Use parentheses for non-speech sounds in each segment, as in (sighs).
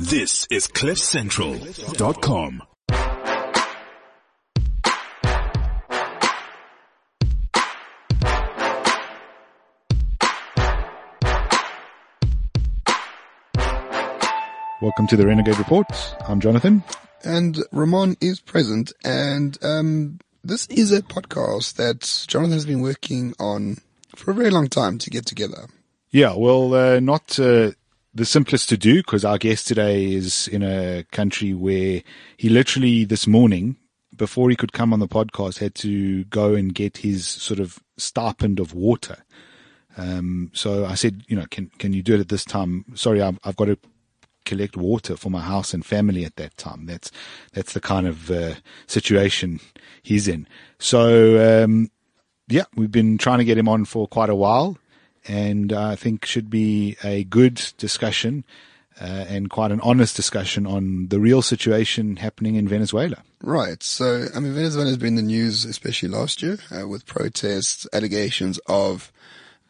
This is CliffCentral.com. Welcome to the Renegade Report. I'm Jonathan. and Roman is present. And um, this is a podcast that Jonathan has been working on for a very long time to get together. Yeah, well, uh, not uh, the simplest to do because our guest today is in a country where he literally this morning, before he could come on the podcast, had to go and get his sort of stipend of water. Um, so I said, you know, can can you do it at this time? Sorry, I've, I've got to collect water for my house and family at that time. That's that's the kind of uh, situation he's in. So um, yeah, we've been trying to get him on for quite a while, and I think should be a good discussion uh, and quite an honest discussion on the real situation happening in Venezuela. Right. So, I mean, Venezuela has been in the news, especially last year, uh, with protests, allegations of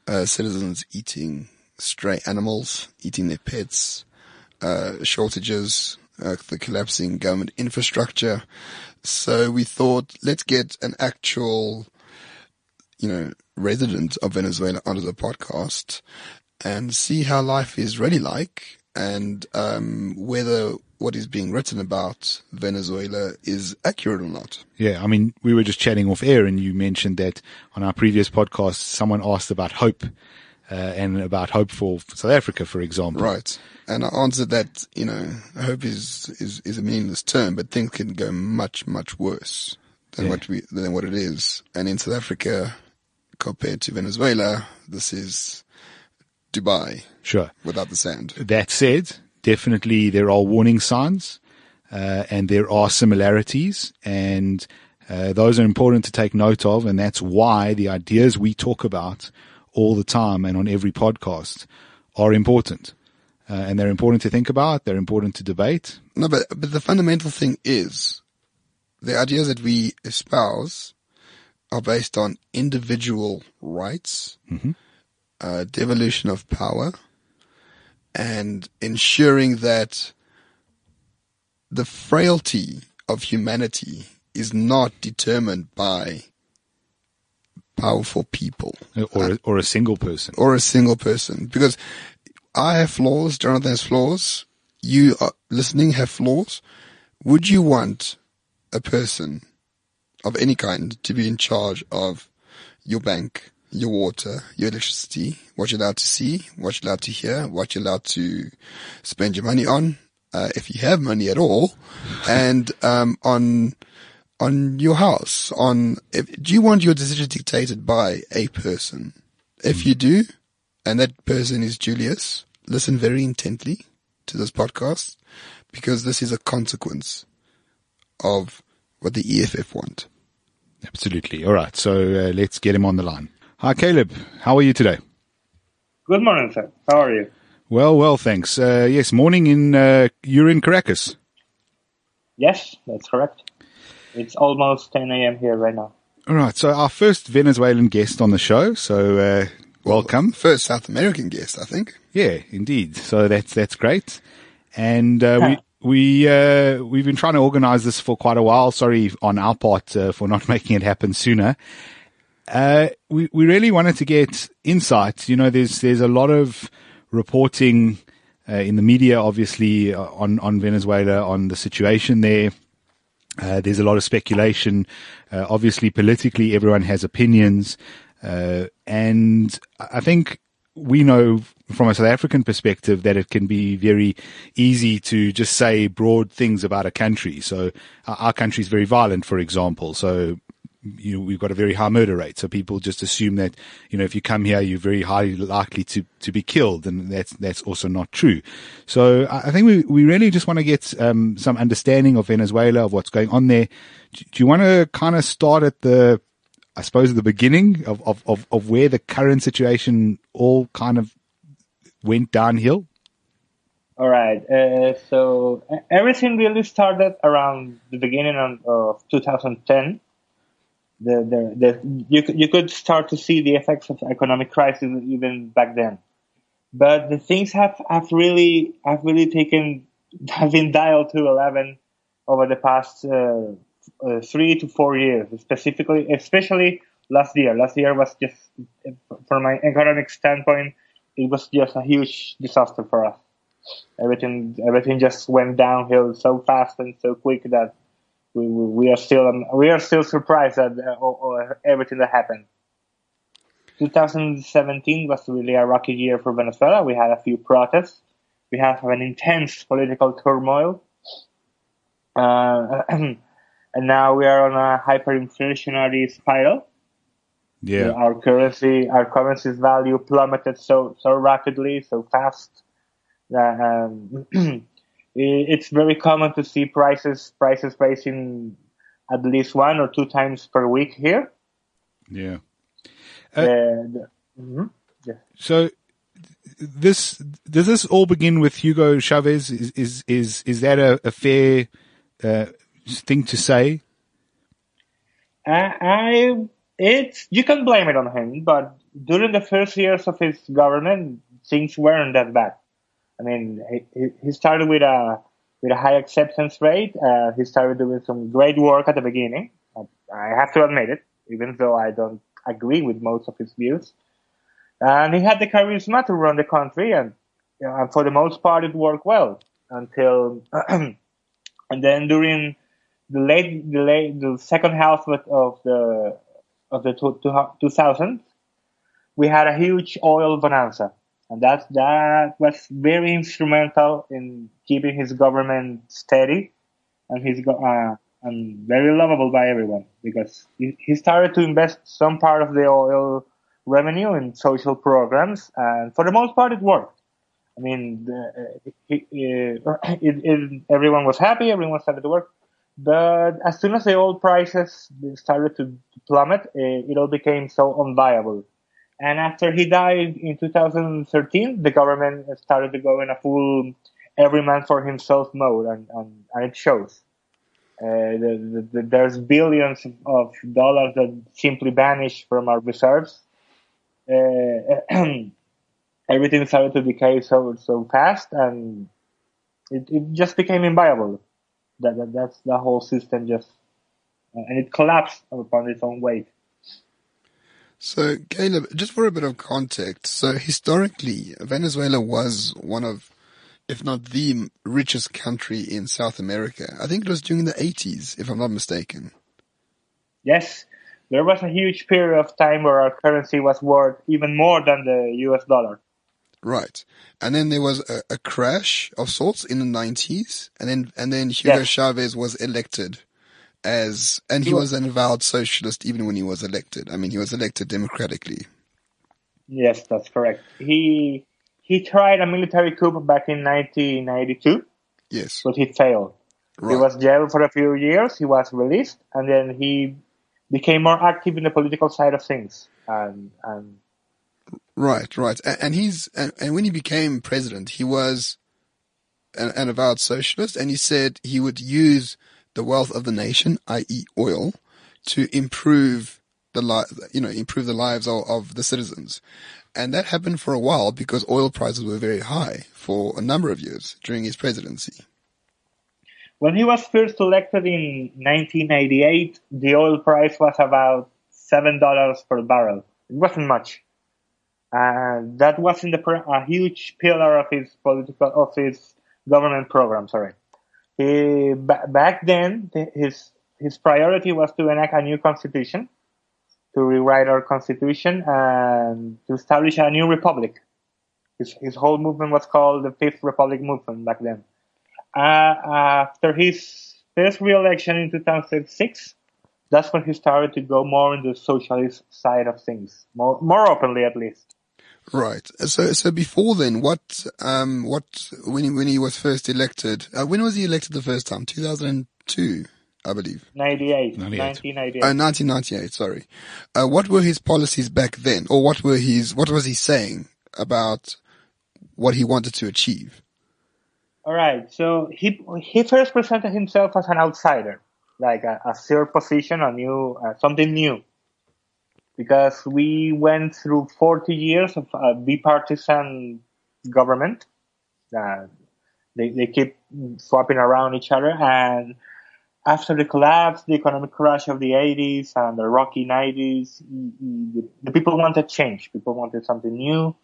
uh, citizens eating stray animals, eating their pets, uh, shortages, uh, the collapsing government infrastructure. So we thought, let's get an actual, you know, resident of Venezuela onto the podcast and see how life is really like and um, whether what is being written about Venezuela is accurate or not. Yeah, I mean, we were just chatting off air, and you mentioned that on our previous podcast, someone asked about hope uh, and about hope for South Africa, for example. Right. And I answered that, you know, hope is, is, is a meaningless term, but things can go much, much worse than Yeah. what we, than what it is. And in South Africa, compared to Venezuela, this is Dubai Sure. without the sand. That said, definitely there are warning signs, uh, and there are similarities, and uh, those are important to take note of, and that's why the ideas we talk about all the time and on every podcast are important. Uh, and they're important to think about. They're important to debate. No, but, but the fundamental thing is the ideas that we espouse are based on individual rights, mm-hmm. uh, devolution of power, and ensuring that the frailty of humanity is not determined by powerful people uh, Or, uh, or a single person. or a single person because I have flaws, Jonathan has flaws, you are listening have flaws. Would you want a person of any kind to be in charge of your bank, your water, your electricity, what you're allowed to see, what you're allowed to hear, what you're allowed to spend your money on, uh, if you have money at all, and um, on on your house. On if, do you want your decision dictated by a person? If you do, and that person is Julius, listen very intently to this podcast because this is a consequence of what the EFF want. Absolutely. All right. So uh, let's get him on the line. Hi, Kaleb. How are you today? Good morning, sir. How are you? Well, well, thanks. Uh, yes, morning in, uh, you're in Caracas. Yes, that's correct. It's almost 10 a.m. here right now. All right. So our first Venezuelan guest on the show. So, uh, welcome. First South American guest, I think. Yeah, indeed. So that's that's great. And uh, (laughs) we uh, we've been trying to organise this for quite a while. Sorry on our part uh, for not (laughs) making it happen sooner. Uh, we we really wanted to get insight. You know, there's there's a lot of reporting uh, in the media, obviously uh, on on Venezuela, on the situation there. Uh, there's a lot of speculation. Obviously, politically, everyone has opinions. Uh, and I think we know from a South African perspective that it can be very easy to just say broad things about a country. So our, our country is very violent, for example. So you know, we've got a very high murder rate. So people just assume that, you know, if you come here, you're very highly likely to, to be killed. And that's, that's also not true. So I think we, we really just want to get, um, some understanding of Venezuela, of what's going on there. Do, you want to kind of start at the, I suppose, the beginning of, of, of, of where the current situation all kind of went downhill? All right. Uh, so everything really started around the beginning of, of 2010. The, the, the, you, you could start to see the effects of economic crisis even back then. But the things have, have really have really taken (laughs) have been dialed to 11 over the past uh, uh, three to four years, specifically, especially last year. Last year was just, from my economic standpoint, it was just a huge disaster for us. Everything, everything just went downhill so fast and so quick that we, we are still, um, we are still surprised at uh, everything that happened. 2017 was really a rocky year for Venezuela. We had a few protests. We have an intense political turmoil. Uh, (clears throat) and now we are on a hyperinflationary spiral. Yeah. Our currency, our currency's value plummeted so, so rapidly, so fast that, um, (clears throat) it's very common to see prices, prices rising at least one or two times per week here. Yeah. Uh, the, mm-hmm. yeah. So this does this all begin with Hugo Chavez? Is is is, is that a, a fair uh, thing to say? I, I it's you can blame it on him, but during the first years of his government, things weren't that bad. I mean, he, he started with a with a high acceptance rate. Uh, he started doing some great work at the beginning. I have to admit it, even though I don't agree with most of his views. And he had the charisma to run the country, and, you know, and for the most part, it worked well until, (clears throat) and then during the late, the late, the second half of the of the 2000s, we had a huge oil bonanza, and that that was very instrumental in keeping his government steady. And his uh, and very lovable by everyone. Because he, started to invest some part of the oil revenue in social programs, and for the most part, it worked. I mean, the, it, (clears throat) it, it, everyone was happy, everyone started to work. But as soon as the oil prices started to plummet, it all became so unviable. And after he died in 2013, the government started to go in a full every man for himself mode, and, and, and it shows. Uh, the, the, the, there's billions of dollars that simply vanish from our reserves. Uh, (clears throat) everything started to decay so so fast, and it, it just became inviable. That, that that's the whole system just, uh, and it collapsed upon its own weight. So, Kaleb, just for a bit of context, so historically, Venezuela was one of if not the richest country in South America. I think it was during the 80s, if I'm not mistaken. Yes, there was a huge period of time where our currency was worth even more than the US dollar. Right. And then there was a, a crash of sorts in the 90s, and then, and then Hugo yes. Chavez was elected as, and he was an avowed socialist even when he was elected. I mean, he was elected democratically. Yes, that's correct. He he tried a military coup back in 1992. Yes. But he failed. Right. He was jailed for a few years. He was released, and then he became more active in the political side of things. And, and right, right. And, and he's and, and, when he became president, he was an, an avowed socialist, and he said he would use the wealth of the nation, i.e., oil, to improve the li- you know improve the lives of, of the citizens. And that happened for a while because oil prices were very high for a number of years during his presidency. When he was first elected in 1988, the oil price was about $7 per barrel. It wasn't much. And that wasn't a huge pillar of his political, of his government program, sorry. He, back then, his, his priority was to enact a new constitution to rewrite our constitution and to establish a new republic. His, his whole movement was called the Fifth Republic Movement back then. Uh, after his first re-election in 2006, that's when he started to go more in the socialist side of things, more, more openly at least. Right. So, so before then, what, um, what, when he, when he was first elected, uh, when was he elected the first time? 2002? I believe. 98. 98. 1998. Uh, 1998, sorry. Uh, what were his policies back then? Or what were his, what was he saying about what he wanted to achieve? All right. So he, he first presented himself as an outsider, like a, a third position, a new, uh, something new. Because we went through 40 years of a bipartisan government. Uh, they, they keep swapping around each other. And after the collapse, the economic crash of the 80s and the rocky 90s, the, the people wanted change. People wanted something new.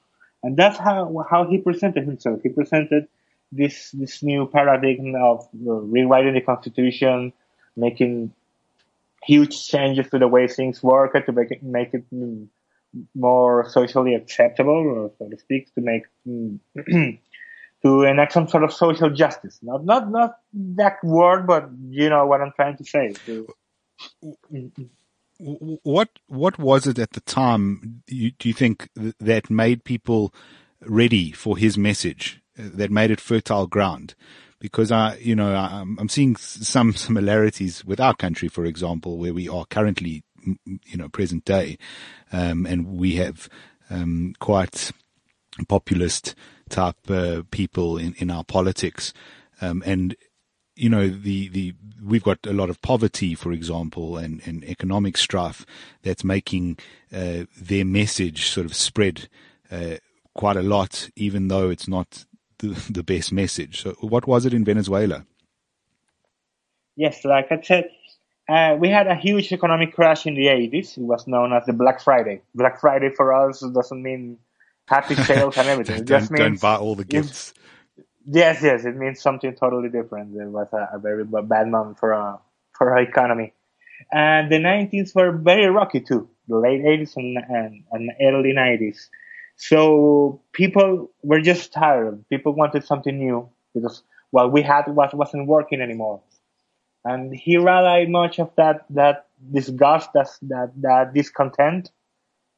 And that's how, how he presented himself. He presented this, this new paradigm of rewriting the constitution, making huge changes to the way things work to make it, make it more socially acceptable, so to speak, to make (clears throat) to enact some sort of social justice. Not not not that word, but you know what I'm trying to say. What what was it at the time? You, do you think that made people ready for his message? Uh, that made it fertile ground? Because I, you know, I'm, I'm seeing some similarities with our country, for example, where we are currently, you know, present day, um, and we have um, quite populist type uh, people in, in our politics. Um, and, you know, the, the, we've got a lot of poverty, for example, and, and economic strife that's making uh, their message sort of spread uh, quite a lot, even though it's not the, the best message. So, what was it in Venezuela? Yes, like I said, uh, we had a huge economic crash in the 80s. It was known as the Black Friday. Black Friday for us doesn't mean happy (laughs) sales and everything. don't, just means don't buy all the gifts. Yes, yes, it means something totally different. It was a, a very bad month for a, for our economy. And the 90s were very rocky too, the late 80s and, and, and early 90s. So people were just tired. People wanted something new because what we had was, wasn't working anymore. And he rallied much of that, that disgust, that, that, that discontent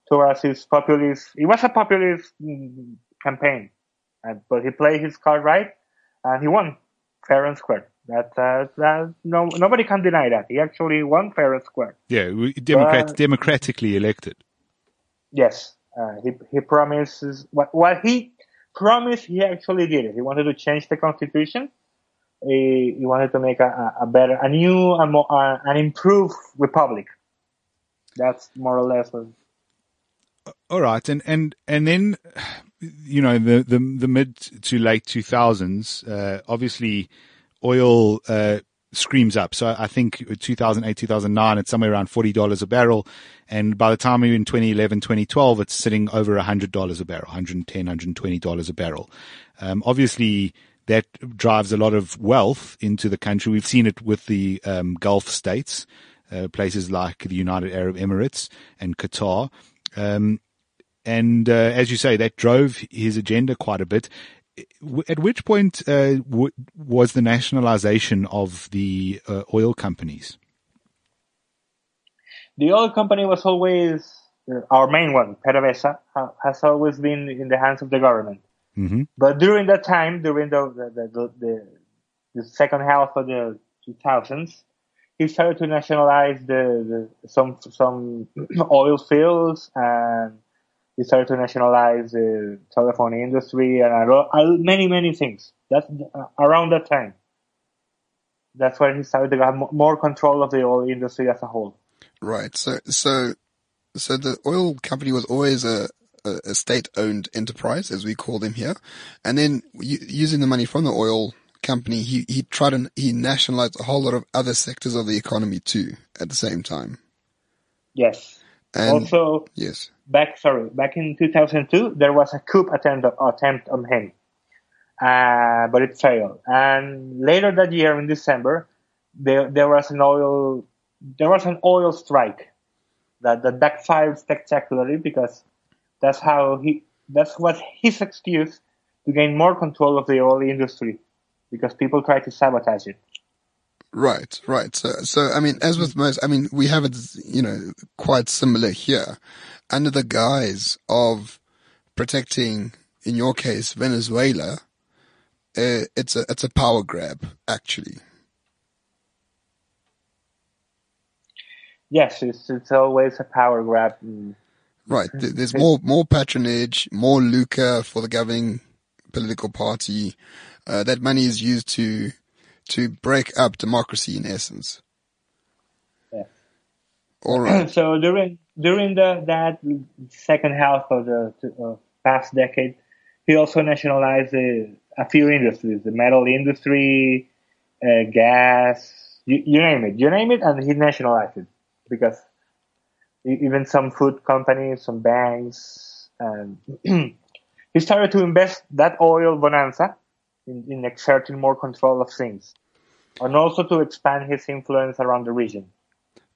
towards his populist. It was a populist mm, campaign, but he played his card right, and he won fair and square. That, uh, that no nobody can deny that he actually won fair and square. Yeah, Democrat, but, democratically elected. Yes, uh, he he promises what what he promised. He actually did it. He wanted to change the constitution. He, he wanted to make a, a better, a new, a more, an improved republic. That's more or less all right, and and and then you know the the, the mid to late two thousands, uh, obviously, oil uh, screams up. So I think 2008, 2009, it's somewhere around forty dollars a barrel, and by the time we're in 2011, 2012, it's sitting over hundred dollars a barrel, $110, 120 dollars a barrel. Um, obviously, that drives a lot of wealth into the country. We've seen it with the um, Gulf states, uh, places like the United Arab Emirates and Qatar. Um, and uh, as you say, that drove his agenda quite a bit. At which point uh, w- was the nationalization of the uh, oil companies? The oil company was always uh, our main one, PDVSA, has always been in the hands of the government. Mm-hmm. But during that time, during the the, the, the, the second half of the 2000s, he started to nationalize the, the some some oil fields and he started to nationalize the telephone industry and many many things. That's uh, around that time. That's when he started to have more control of the oil industry as a whole. Right. So so so the oil company was always a a, state-owned enterprise, as we call them here, and then using the money from the oil company, he, he tried and he nationalized a whole lot of other sectors of the economy too at the same time. Yes. And also, yes. Back, sorry, back in 2002, there was a coup attempt, attempt on him, uh, but it failed. And later that year, in December, there there was an oil there was an oil strike that that backfired spectacularly because that's how he that's what his excuse to gain more control of the oil industry because people tried to sabotage it. Right, right. So, so I mean, as with most, I mean, we have it, you know, quite similar here, under the guise of protecting, in your case, Venezuela. Uh, it's a it's a power grab, actually. Yes, it's it's always a power grab. Right. There's more more patronage, more lucre for the governing political party. Uh, that money is used to to break up democracy in essence. Yeah. All (clears throat) right. so during during the that second half of the uh, past decade, he also nationalized a, a few industries: the metal industry, uh, gas, you, you name it, you name it, and he nationalized it because even some food companies, some banks, and (clears throat) he started to invest that oil bonanza in, in exerting more control of things, and also to expand his influence around the region.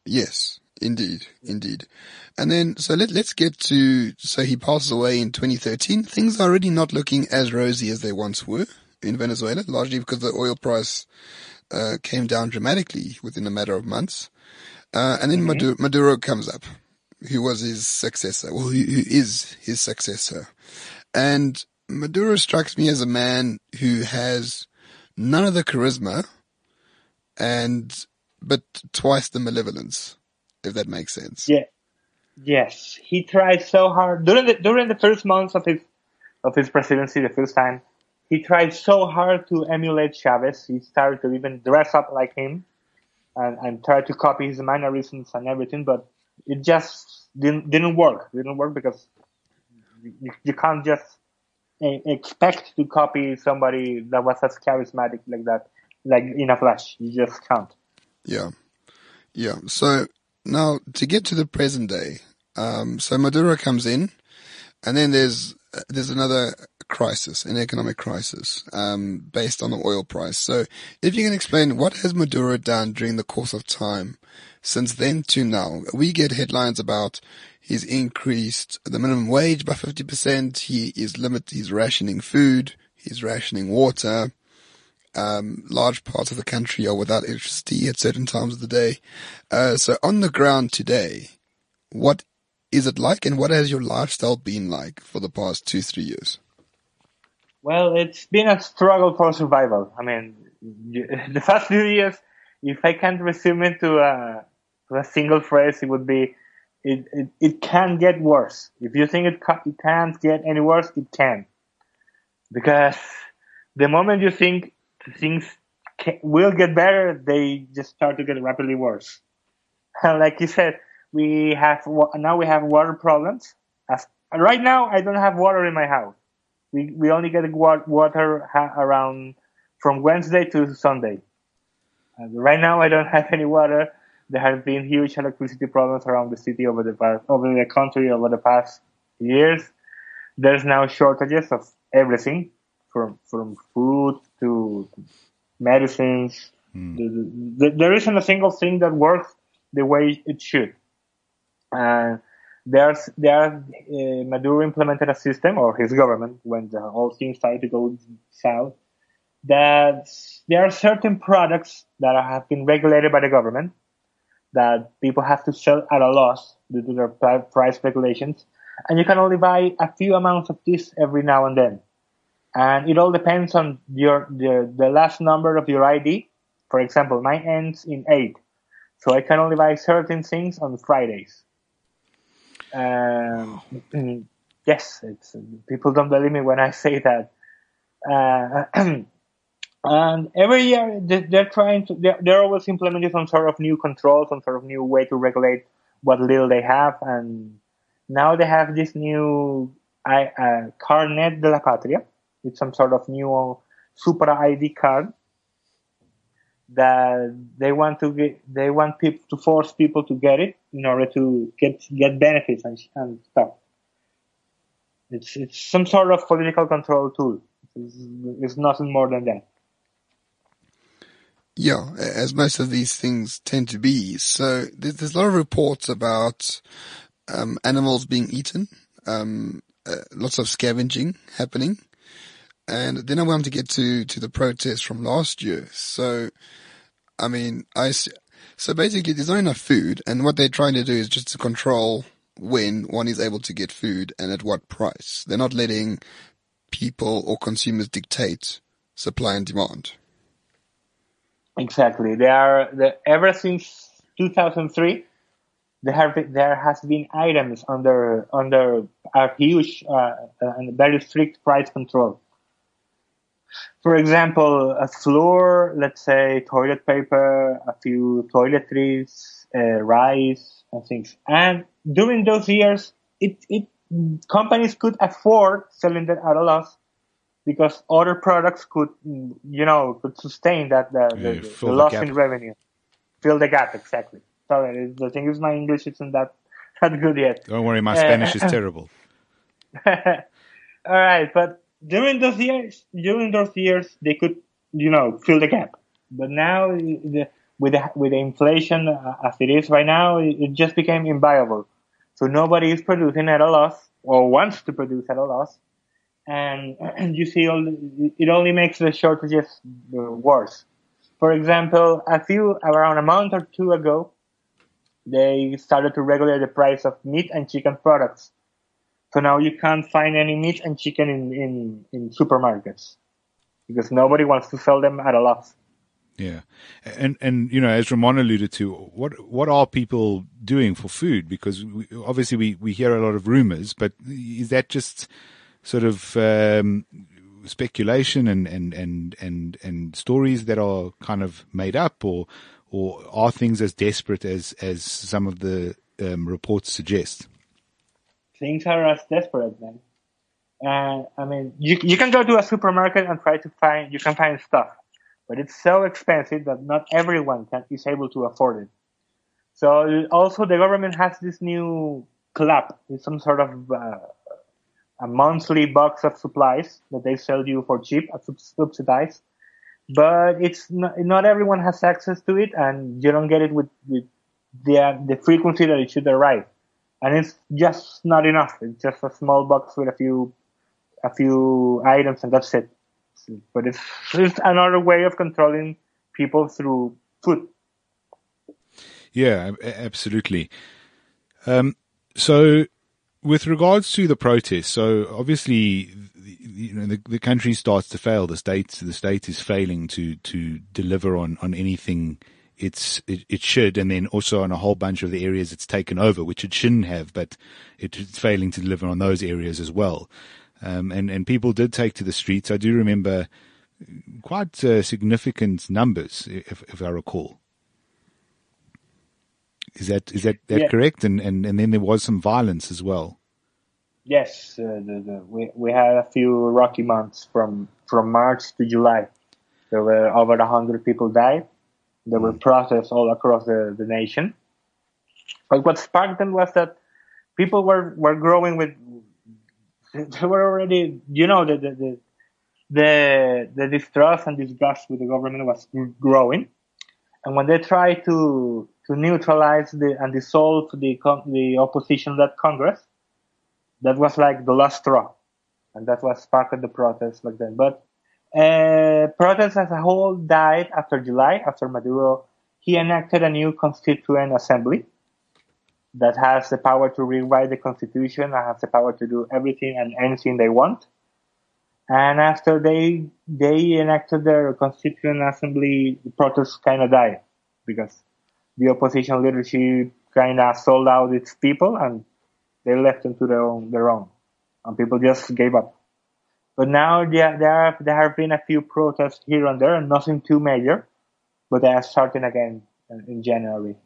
Yes, indeed, indeed. And then, so let, let's get to, so he passes away in 2013. Things are already not looking as rosy as they once were in Venezuela, largely because the oil price uh, came down dramatically within a matter of months. Uh, and then Maduro, Maduro comes up, who was his successor, well, who, who is his successor. And Maduro strikes me as a man who has none of the charisma and, but twice the malevolence, if that makes sense. Yeah. Yes, he tried so hard during the during the first months of his of his presidency, the first time, he tried so hard to emulate Chavez. He started to even dress up like him, and and try to copy his mannerisms and everything. But it just didn't didn't work. It didn't work because you, you can't just expect to copy somebody that was as charismatic like that, like in a flash. You just can't. Yeah. Yeah. So now to get to the present day, um, so Maduro comes in and then there's, there's another crisis, an economic crisis, um, based on the oil price. So if you can explain what has Maduro done during the course of time since then to now? We get headlines about he's increased the minimum wage by 50%. He is limit, he's rationing food. He's rationing water um, large parts of the country are without electricity at certain times of the day. Uh, so on the ground today, what is it like and what has your lifestyle been like for the past two, three years? Well, it's been a struggle for survival. I mean, (laughs) the past few years, if I can't resume into a, to a single phrase, it would be, it, it, it can get worse. If you think it, ca- it can't get any worse, it can. Because the moment you think things ca will get better, they just start to get rapidly worse. (laughs) like you said, we have now we have water problems. As, right now, I don't have water in my house. We we only get water around from Wednesday to Sunday. And right now, I don't (laughs) have any water. There have been huge electricity problems around the city over the past, over the country over the past years. There's now shortages of everything, from from food to medicines. Mm. The, the, there isn't a single thing that works the way it should. And there's there uh, Maduro implemented a system, or his government, when the whole thing started to go south, that there are certain products that have been regulated by the government that people have to sell at a loss due to their price regulations, and you can only buy a few amounts of this every now and then and it all depends on your the, the last number of your ID. For example, mine ends in eight, so I can only buy certain things on Fridays. Um, yes, it's people don't believe me when I say that. Uh, (clears throat) and every year they're trying to they're, always implementing some sort of new control, some sort of new way to regulate what little they have, and now they have this new uh, Carnet de la Patria, with some sort of new super ID card that they want to get, they want people to force people to get it in order to get get benefits and, and stuff. It's it's some sort of political control tool. It's, it's nothing more than that. Yeah, as most of these things tend to be. So there's, there's a lot of reports about um, animals being eaten, um, uh, lots of scavenging happening. And then I wanted to get to, to the protest from last year. So, I mean, I, so basically there's not enough food and what they're trying to do is just to control when one is able to get food and at what price. They're not letting people or consumers dictate supply and demand. Exactly. They are, the, ever since 2003, there have there has been items under under a huge uh, and very strict price control for example, a flour, let's say toilet paper, a few toiletries, uh, rice, and things. And during those years, it, it, companies could afford selling that at a loss because other products could, you know, could sustain that the, Yeah, the, the, loss in revenue, fill the gap exactly. Sorry, the thing is my English isn't that (laughs) that good yet. Don't worry, my Spanish is (laughs) terrible. All right, but during those years, during those years, they could, you know, fill the gap. But now, the, with the, with the inflation uh, as it is right now, it, it just became inviable. So nobody is producing at a loss or wants to produce at a loss, and, you see, all, it only makes the shortages uh, worse. For example, a few around a month or two ago, they started to regulate the price of meat and chicken products. So now you can't find any meat and chicken in, in, in supermarkets because nobody wants to sell them at a loss. Yeah, and and you know, as Roman alluded to, what what are people doing for food? Because we, obviously we we hear a lot of rumors, but is that just sort of um, speculation and and and and and stories that are kind of made up, or or are things as desperate as as some of the um, reports suggest? Things are as desperate, man. Uh, I mean, you you can go to a supermarket and try to find you can find stuff, but it's so expensive that not everyone can, is able to afford it. So also the government has this new CLAP, it's some sort of uh, a monthly box of supplies that they sell you for cheap, subsidized. But it's not, not everyone has access to it, and you don't get it with, with the the frequency that it should arrive. And it's just not enough. It's just a small box with a few a few items, and that's it. But it's just another way of controlling people through food. Yeah, absolutely. Um, so, with regards to the protests, so obviously, you know, the, the country starts to fail. The state, the state is failing to to deliver on on anything it's it, it should, and then also on a whole bunch of the areas it's taken over, which it shouldn't have, but it's failing to deliver on those areas as well. Um, and and people did take to the streets. I do remember quite uh, significant numbers, if if I recall. Is that is that, that Yeah. correct? And, and and then there was some violence as well. Yes, uh, the, the, we we had a few rocky months from from March to July. There were over a hundred people died. There were protests all across the, the nation. But what sparked them was that people were, were growing with they were already you know the the the the, the distrust and disgust with the government was growing. And when they tried to to neutralize the and dissolve the the opposition led Congress, that was like the last straw, and that was sparked the protests back then. But uh, protests as a whole died after July, after Maduro he enacted a new constituent assembly that has the power to rewrite the constitution and has the power to do everything and anything they want. And after they they enacted their constituent assembly, the protests kind of died because the opposition leadership kind of sold out its people and they left them to their own their own, and people just gave up. But now there there have, there have been a few protests here and there, nothing too major, but they are starting again in, January.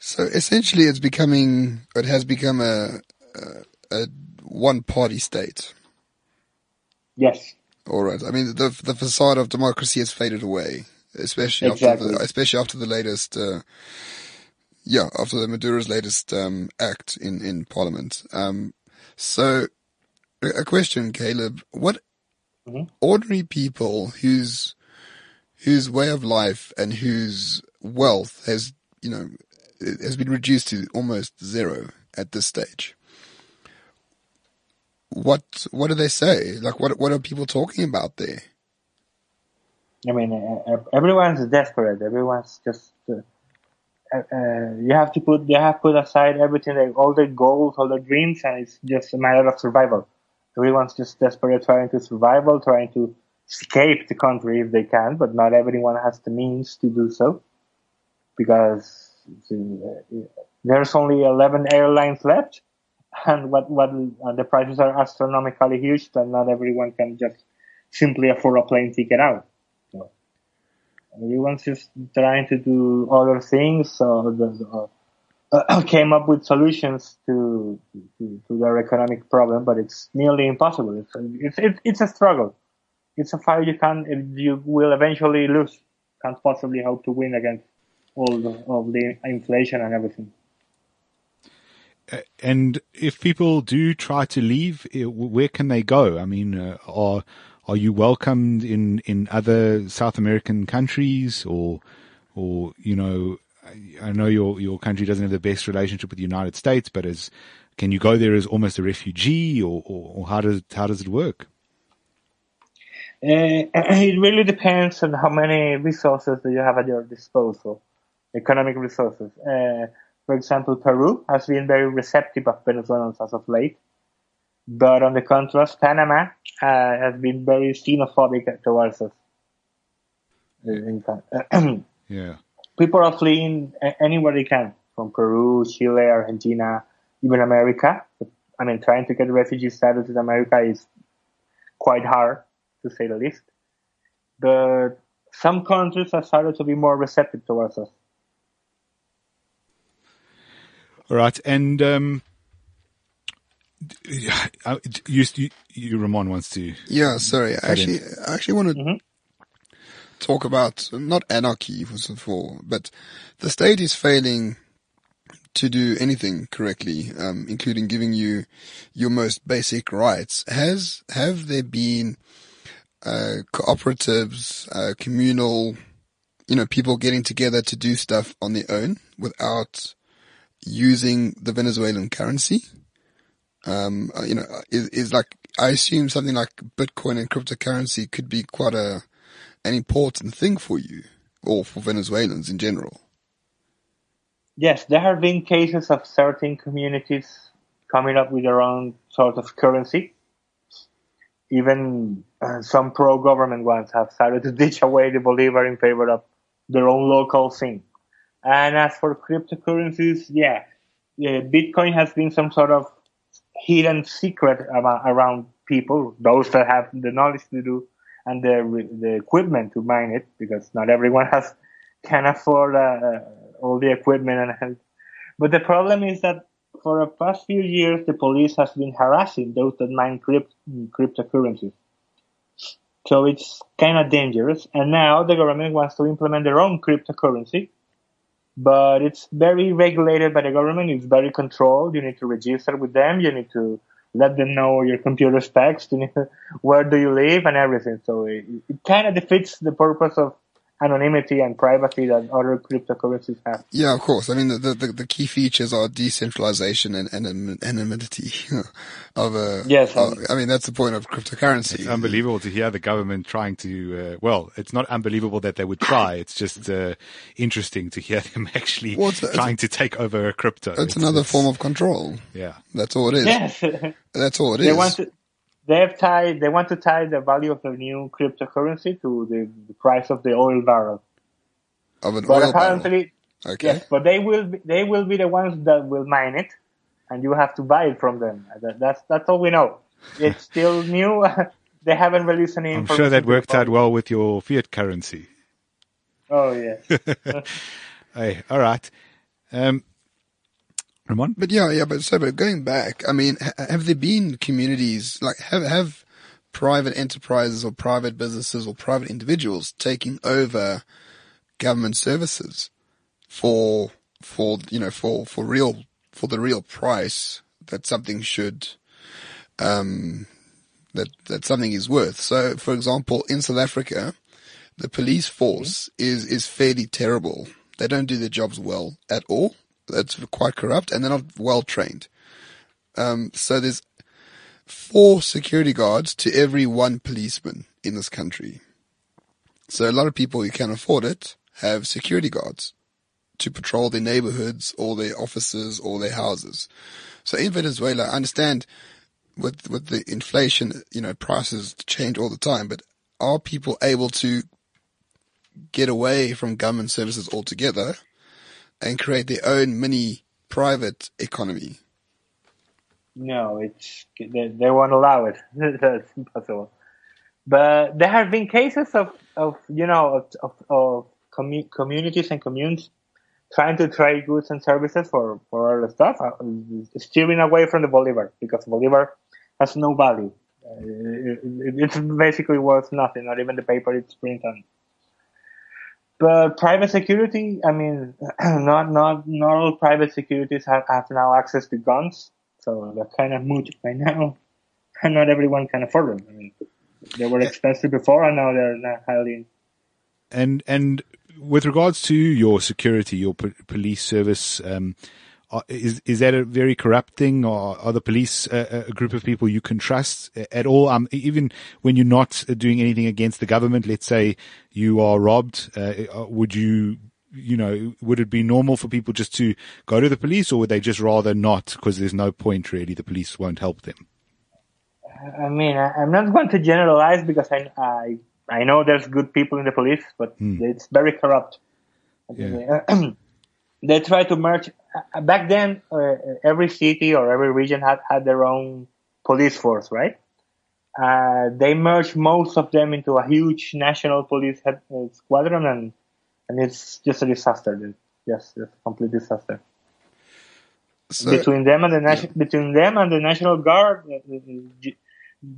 So essentially, it's becoming, it has become a, a, a one-party state. Yes, All right. I mean, the the facade of democracy has faded away, especially after the, especially after the latest, uh, yeah, after the Maduro's latest um, act in in Parliament. Um, so, a a question, Kaleb: What Mhm. ordinary people whose whose way of life and whose wealth has you know has been reduced to almost zero at this stage? What what do they say? Like what what are people talking about there? I mean uh, uh, everyone's desperate. Everyone's just. Uh, uh, uh, you have to put you have put aside everything, like all their goals, all their dreams, and it's just a matter of survival. Everyone's just desperate, trying to survival, trying to escape the country if they can, but not everyone has the means to do so because there's only 11 airlines left, (laughs) and what what and the prices are astronomically huge that not everyone can just simply afford a plane ticket out. Everyone's just trying to do other things. So the, uh, (clears throat) came up with solutions to, to, to their economic problem, but it's nearly impossible. It's it's it's, it's a struggle. It's a fight you can you will eventually lose. Can't possibly hope to win against all the, all the inflation and everything. Uh, and if people do try to leave, where can they go? I mean, uh, are are you welcomed in, in other South American countries, or or you know, I know your your country doesn't have the best relationship with the United States, but as can you go there as almost a refugee, or, or, or how does how does it work? Uh, (clears throat) it really depends on how many resources that you have at your disposal, economic resources. Uh, for example, Peru has been very receptive of Venezuelans as of late. But on the contrast, Panama uh, has been very xenophobic towards us. (clears throat) Yeah. People are fleeing anywhere they can from Peru, Chile, Argentina, even America. I mean, trying to get refugee status in America is quite hard, to say the least. But some countries have started to be more receptive towards us. All right, and um, you, you, you, Roman wants to. Yeah, sorry. I actually, I actually want to mm-hmm. talk about not anarchy first of all, but the state is failing to do anything correctly, um, including giving you your most basic rights. Has have there been uh, cooperatives, uh, communal, you know, people getting together to do stuff on their own without using the Venezuelan currency? Um, uh, you know, is, is like, I assume something like Bitcoin and cryptocurrency could be quite a, an important thing for you or for Venezuelans in general. Yes, there have been cases of certain communities coming up with their own sort of currency. Even uh, some pro-government ones have started to (laughs) ditch away the bolivar in favor of their own local thing. And as for cryptocurrencies, yeah, yeah Bitcoin has been some sort of hidden secret around people, those that have the knowledge to do and the the equipment to mine it, because not everyone has can afford uh, all the equipment. And help. but the problem is that for the past few years, the police has been harassing those that mine crypt, cryptocurrencies. So it's kind of dangerous. And now the government wants to implement their own cryptocurrency but it's very regulated by the government. It's very controlled. You need to register with them. You need to let them know your computer specs. You need to, where do you live and everything. So it, it kind of defeats the purpose of anonymity and privacy that other cryptocurrencies have. Yeah, of course. I mean, the, the, the key features are decentralization and, and anonymity (laughs) of a, yes. Of, I mean, that's the point of cryptocurrency. It's unbelievable to hear the government trying to, uh, well, it's not unbelievable that they would try. It's just, uh, interesting to hear them (laughs) actually well, trying to take over a crypto. It's, it's another it's, form of control. Yeah. That's all it is. Yes. (laughs) that's all it they is. Want to, they have tied, they want to tie the value of the new cryptocurrency to the, the price of the oil barrel. Of an but oil apparently, barrel. Okay. Yes, but they will be, they will be the ones that will mine it, and you have to buy it from them. That, that's that's all we know. It's still (laughs) new. (laughs) they haven't released any. I'm sure that worked out well with your fiat currency. Oh yeah. (laughs) hey, all right. Um, Roman? But yeah, yeah, but so, but going back, I mean, have there been communities, like, have, have private enterprises or private businesses or private individuals taking over government services for, for, you know, for, for real, for the real price that something should, um, that, that something is worth. So, for example, in South Africa, the police force mm-hmm. is, is fairly terrible. They don't do their jobs well at all that's quite corrupt and they're not well trained. Um, so there's four security guards to every one policeman in this country. So a lot of people who can afford it have security guards to patrol their neighborhoods or their offices or their houses. So in Venezuela, I understand with, with the inflation, you know, prices change all the time, but are people able to get away from government services altogether and create their own mini private economy? No, it's they, they won't allow it. (laughs) That's impossible. But there have been cases of, of you know of, of, of commu- communities and communes trying to trade goods and services for for other stuff, uh, steering away from the bolivar because bolivar has no value. Uh, it, it, it's basically worth nothing, not even the paper it's printed on. But private security, I mean, (clears throat) not not not all private securities have, have now access to guns, so they're kind of moot right now, and (laughs) not everyone can afford them. I mean, they were expensive before, and now they're not highly. And and with regards to your security, your police service, um, is is that a very corrupt thing, or are the police a, a group of people you can trust at all? Um, even when you're not doing anything against the government, let's say you are robbed, uh, uh, would you, you know, would it be normal for people just to go to the police, or would they just rather not because there's no point really? The police won't help them. I mean, I, am not (laughs) going to generalize because I, I I know there's good people in the police, but hmm. it's very corrupt. Yeah. (clears throat) they try to merge. Uh, back then, uh, every city or every region had, had their own police force, right? Uh, they merged most of them into a huge national police head, uh, squadron, and and it's just a disaster. It's just, just a complete disaster. So, between them and the nation, yeah. between them and the national guard, uh, uh,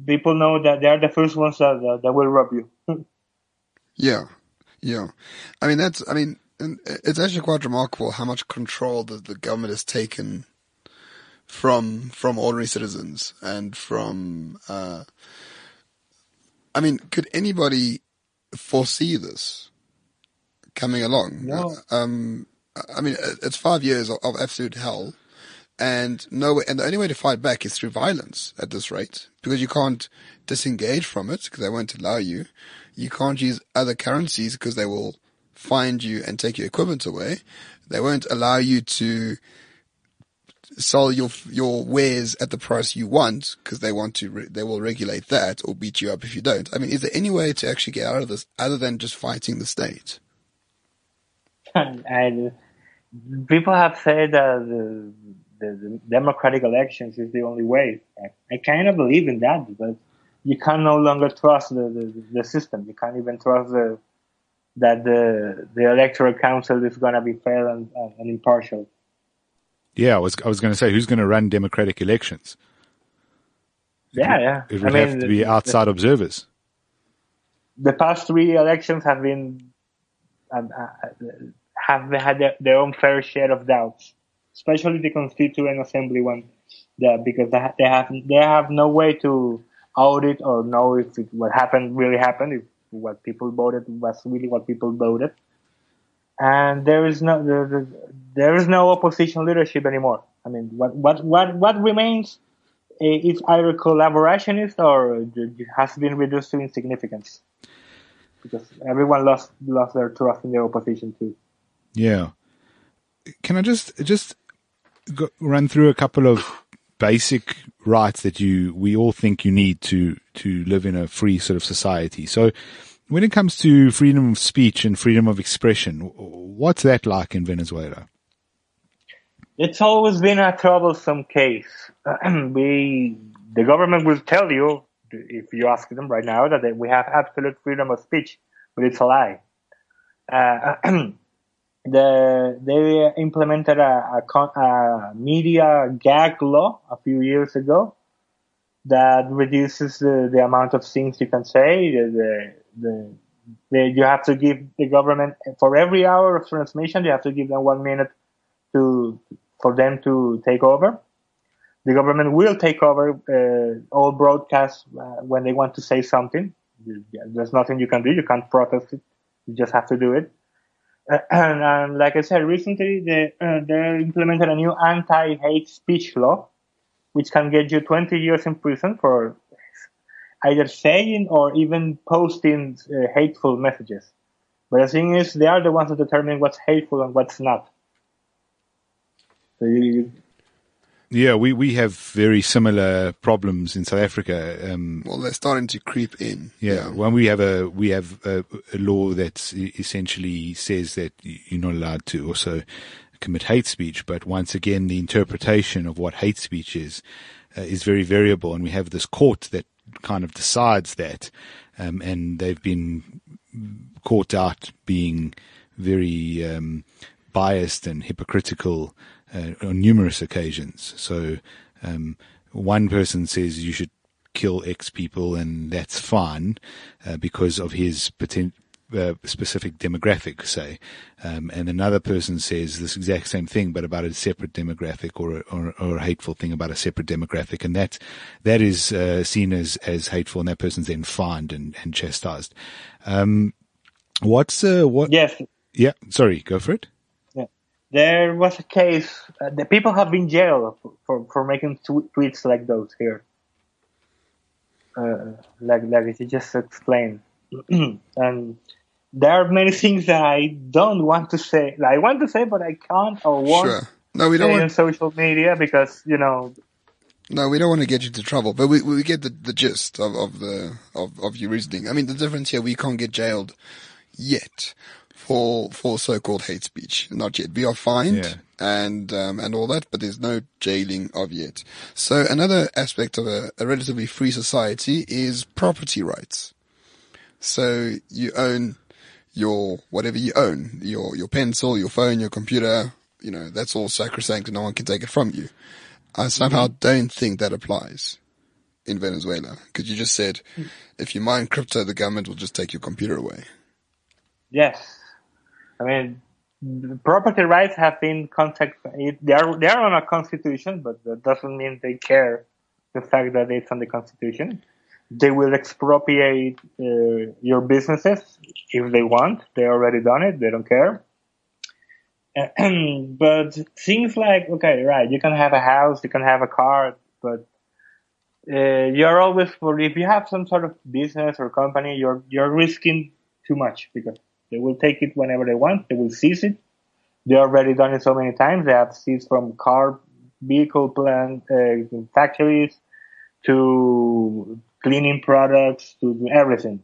people know that they are the first ones that, that, that will rob you. (laughs) yeah, yeah. I mean, that's. I mean, it's actually quite remarkable how much control that the government has taken from from ordinary citizens and from. Uh, I mean, could anybody foresee this coming along? No. Um, I mean, it's five years of, of absolute hell and no, and the only way to fight back is through violence at this rate, because you can't disengage from it because they won't allow you. You can't use other currencies because they will find you and take your equipment away. They won't allow you to sell your your wares at the price you want because they want to re- they will regulate that or beat you up if you don't. I mean, is there any way to actually get out of this other than just fighting the state? And people have said that the the, the democratic elections is the only way. I, I kind of believe in that but you can no longer trust the, the, the system. You can't even trust the, that the the electoral council is going to be fair and, and impartial. Yeah, I was I was going to say who's going to run democratic elections. Yeah, yeah. It would I have mean, to be outside the, observers. The past three elections have been uh, uh have had their, own fair share of doubts especially the constituent assembly one, that because they have they have no way to audit or know if it, what happened really happened, if what people voted was really what people voted, and there is no there, there is no opposition leadership anymore. I mean, what what what what remains eh, is either collaborationist or it has been reduced to insignificance because everyone lost lost their trust in the opposition too. Yeah. Can I just just go, run through a couple of basic rights that you we all think you need to to live in a free sort of society. So when it comes to freedom of speech and freedom of expression, what's that like in Venezuela? It's always been a troublesome case. (clears throat) we the government will tell you if you ask them right now that we have absolute freedom of speech, but it's a lie. Uh, (clears throat) the they implemented a, a, a, media gag law a few years ago that reduces the, the amount of things you can say. The, the, the, you have to give the government for every hour of transmission, you have to give them one minute to for them to take over. The government will take over uh, all broadcasts uh, when they want to say something. There's nothing you can do. You can't protest it. You just have to do it uh, (clears throat) and um, like I said, recently they uh, they implemented a new anti-hate speech law, which can get you 20 years in prison for either saying or even posting uh, hateful messages. But the thing is, they are the ones that determine what's hateful and what's not. So you, yeah, we, we have very similar problems in South Africa. Um, well, they're starting to creep in. Yeah, yeah. when we have a we have a, a, law that essentially says that you're not allowed to also commit hate speech, but once again, the interpretation of what hate speech is uh, is very variable, and we have this court that kind of decides that, um, and they've been caught out being very um, biased and hypocritical uh, on numerous occasions. So um, one person says you should kill X people, and that's fine uh, because of his poten- uh, specific demographic, say, um, and another person says this exact same thing, but about a separate demographic or a, or, or a hateful thing about a separate demographic, and that that is uh, seen as as hateful, and that person's then fined and, and chastised. Um, what's uh, what? Yes. Yeah. Sorry. Go for it. There was a case. Uh, the people have been jailed for for, for making tw- tweets like those here. Uh, like like you just explained, (clears throat) and there are many things that I don't want to say. I want to say, but I can't or won't Sure. No, we don't on want. social media because you know. No, we don't want to get you into trouble, but we we get the, the gist of, of the of, of your reasoning. I mean, the difference here, we can't get jailed yet for for so-called hate speech. Not yet. We are fined Yeah. and um, and all that, but there's no jailing of yet. So another aspect of a, a relatively free society is property rights. So you own your whatever you own, your your pencil, your phone, your computer. You know that's all sacrosanct, and no one can take it from you. I somehow don't think that applies in Venezuela because you just said if you mine crypto, the government will just take your computer away. Yes, I mean, property rights have been contact. They are they are on a constitution, but that doesn't mean they care the fact that it's on the constitution. They will expropriate uh, your businesses if they want. They already done it. They don't care. (clears throat) but things like okay, right? You can have a house, you can have a car, but uh, you're always for if you have some sort of business or company, you're you're risking too much because they will take it whenever they want. They will seize it. They already done it so many times. They have seized from car, vehicle plant uh, factories to cleaning products to everything.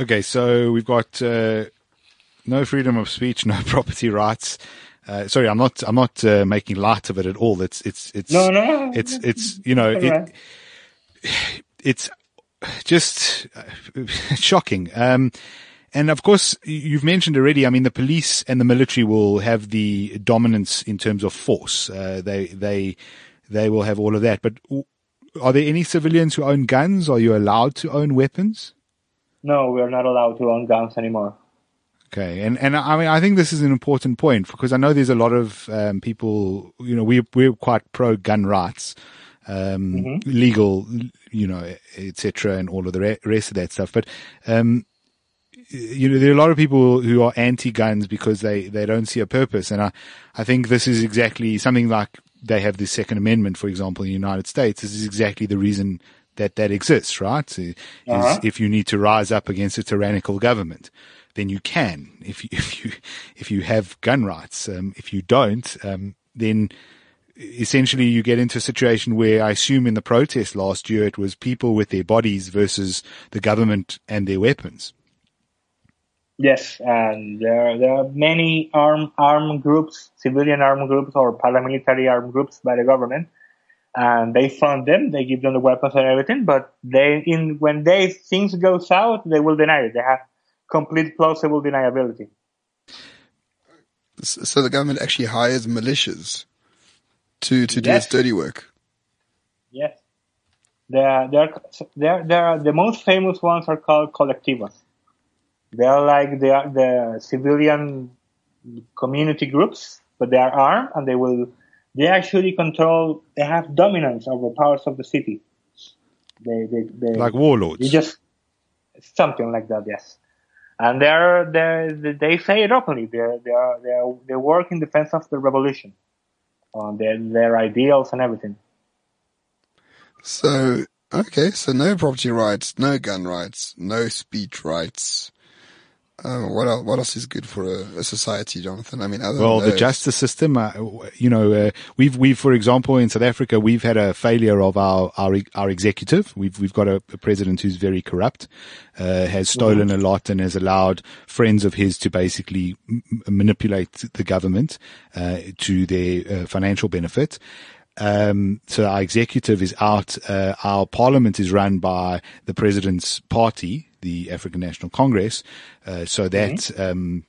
Okay, so we've got uh, no freedom of speech, (laughs) no property rights. Uh, sorry, I'm not. I'm not uh, making light of it at all. It's it's it's No, no, no. it's it's you know it, (sighs) it's just uh, (laughs) shocking. Um, and of course, you've mentioned already. I mean, the police and the military will have the dominance in terms of force. Uh, they they they will have all of that. But are there any civilians who own guns? Are you allowed to own weapons? No, we are not allowed to own guns anymore. Okay, and and I mean I think this is an important point because I know there's a lot of um, people. You know, we we're quite pro gun rights, um, legal, you know, etc., and all of the re- rest of that stuff. But um, you know, there are a lot of people who are anti-guns because they they don't see a purpose, and I I think this is exactly something like they have the Second Amendment, for example, in the United States. This is exactly the reason that that exists, right? Is Uh-huh. if you need to rise up against a tyrannical government then you can. If you, (laughs) if you, if you have gun rights, um, if you don't, um, then essentially you get into a situation where I assume in the protest last year it was people with their bodies versus the government and their weapons. Yes, and there there are many armed armed groups, civilian armed groups or paramilitary armed groups by the government, and they fund them. They give them the weapons and everything. But they in when they things go south, they will deny it. They have complete plausible deniability. So the government actually hires militias to to do Yes. its dirty work. Yes, they are they are they are, they are the most famous ones are called colectivos. They are like they are the civilian community groups, but they are armed and they will they actually control. They have dominance over parts of the city. They they, they Like warlords. you just something like that, yes. And they're they they say it openly. They they are they are they work in defense of the revolution, on their their ideals and everything. So okay, so no property rights, no gun rights, no speech rights. Uh, what else? What else is good for a, a society, Jonathan? I mean, other Well, the justice system, uh, you know, uh, we've, we've, for example, in South Africa, we've had a failure of our, our, our executive. We've, we've got a, a president who's very corrupt, uh, has stolen a lot and has allowed friends of his to basically m- manipulate the government, uh, to their uh, financial benefit. Um, so our executive is out. Uh, our parliament is run by the president's party, the African National Congress. Uh, so that, um,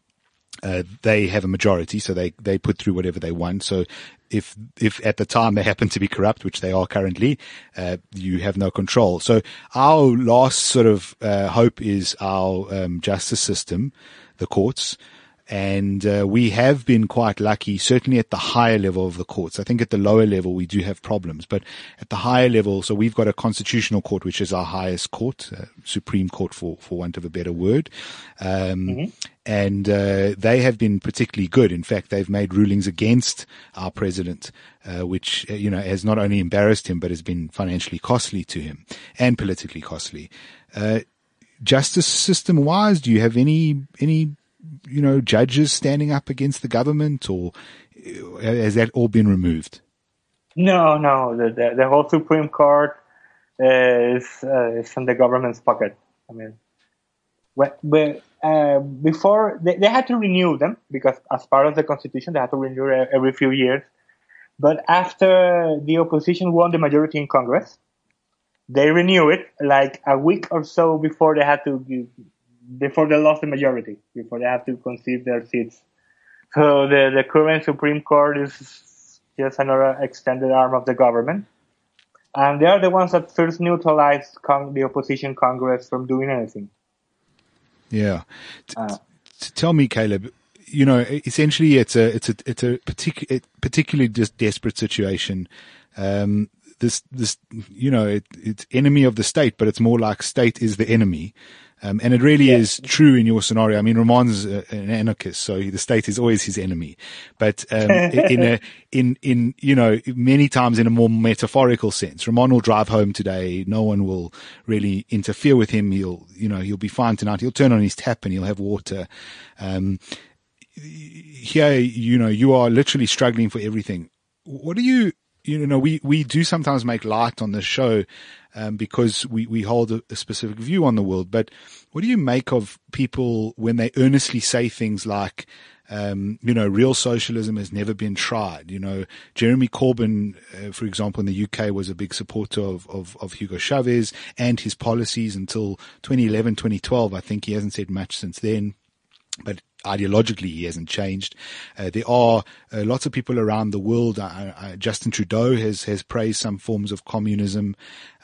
uh, they have a majority, so they, they put through whatever they want. So if, if at the time they happen to be corrupt, which they are currently, uh, you have no control. So our last sort of, uh, hope is our, um, justice system, the courts. And uh, we have been quite lucky, certainly at the higher level of the courts. I think at the lower level we do have problems, but at the higher level, so we've got a constitutional court, which is our highest court, uh, Supreme Court, for for want of a better word, um, mm-hmm. and uh, they have been particularly good. In fact, they've made rulings against our president, uh, which uh, you know has not only embarrassed him but has been financially costly to him and politically costly. Uh, justice system wise, do you have any any you know, judges standing up against the government, or has that all been removed? No, no. The the, the whole Supreme Court is uh, is in the government's pocket. I mean, uh, before they, they had to renew them because as part of the constitution they had to renew every few years. But after the opposition won the majority in Congress, they renew it like a week or so before they had to before they lost the majority, before they have to concede their seats. So the, the current Supreme Court is just another extended arm of the government. And they are the ones that first neutralized con- the opposition Congress from doing anything. Yeah. Uh, tell me, Kaleb, you know, essentially it's a, it's a, it's a particular, particularly just desperate situation. Um, this, this, you know, it, it's enemy of the state, but it's more like state is the enemy. Um, and it really yeah. is true in your scenario. I mean, Roman's an anarchist, so the state is always his enemy. But um, (laughs) in a in in you know many times in a more metaphorical sense, Ramon will drive home today. No one will really interfere with him. He'll you know he'll be fine tonight. He'll turn on his tap and he'll have water. Um, here, you know, you are literally struggling for everything. What do you you know, we, we do sometimes make light on the show, um, because we, we hold a, a, specific view on the world. But what do you make of people when they earnestly say things like, um, you know, real socialism has never been tried. You know, Jeremy Corbyn, uh, for example, in the UK was a big supporter of, of, of, Hugo Chavez and his policies until 2011, 2012. I think he hasn't said much since then. But ideologically he hasn't changed. Uh, there are uh, lots of people around the world. Uh, uh, Justin Trudeau has has praised some forms of communism,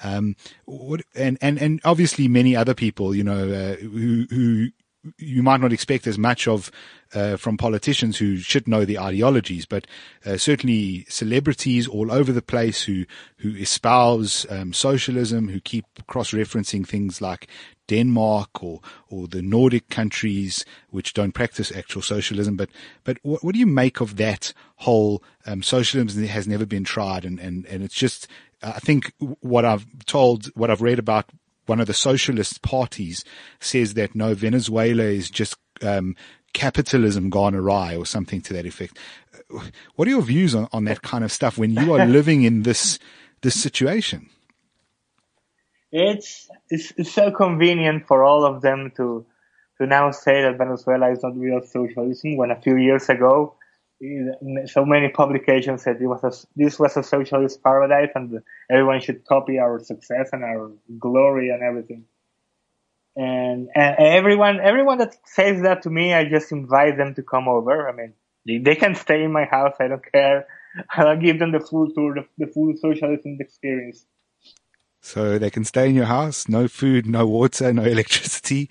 um, what, and and and obviously many other people, you know, uh, who who you might not expect as much of uh, from politicians who should know the ideologies, but uh, certainly celebrities all over the place who who espouse um, socialism, who keep cross-referencing things like Denmark or or the Nordic countries which don't practice actual socialism. But but what, what do you make of that whole um, socialism has never been tried, and and and it's just I think what I've told, what I've read about one of the socialist parties says that no, Venezuela is just um, capitalism gone awry or something to that effect. What are your views on, on that kind of stuff when you are (laughs) living in this this situation? It's, it's, it's so convenient for all of them to to now say that Venezuela is not real socialism when a few years ago so many publications said it was a, this was a socialist paradise and everyone should copy our success and our glory and everything. And, and everyone, everyone that says that to me, I just invite them to come over. I mean, they, they can stay in my house. I don't care. (laughs) I'll give them the full tour, the, the full socialism experience. So they can stay in your house, no food, no water, no electricity.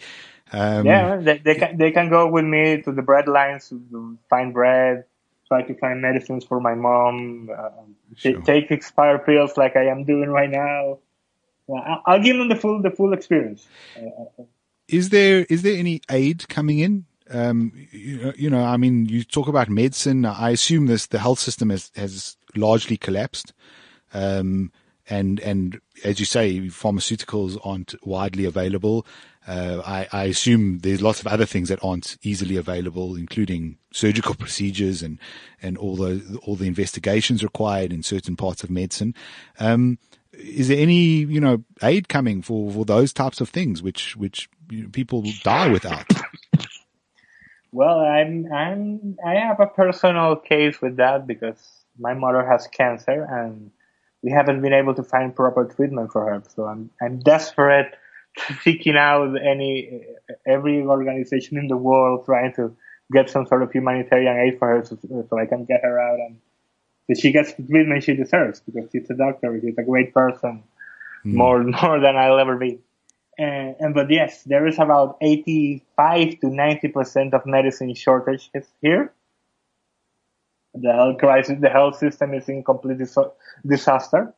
Um, yeah, they, they can they can go with me to the bread lines to find bread, try to find medicines for my mom, uh, sure. take expired pills like I am doing right now. I'll give them the full the full experience. Uh, uh, is there is there any aid coming in? Um, you, you, know, I mean, you talk about medicine. I assume this the health system has has largely collapsed. Um, and and as you say, pharmaceuticals aren't widely available. Uh, I, I, assume there's lots of other things that aren't easily available, including surgical (laughs) procedures and and all the all the investigations required in certain parts of medicine. Um, is there any you know aid coming for, for those types of things which which you know, people die without? (laughs) Well, I'm I'm I have a personal case with that because my mother has cancer and we haven't been able to find proper treatment for her. So I'm I'm desperate seeking out any every organization in the world trying to get some sort of humanitarian aid for her so, so I can get her out and so she gets the treatment she deserves because she's a doctor. She's a great person, mm. more more than I'll ever be. And, and but yes, there is about 85 to 90 percent of medicine shortages here. The health crisis, the health system is in complete dis- disaster.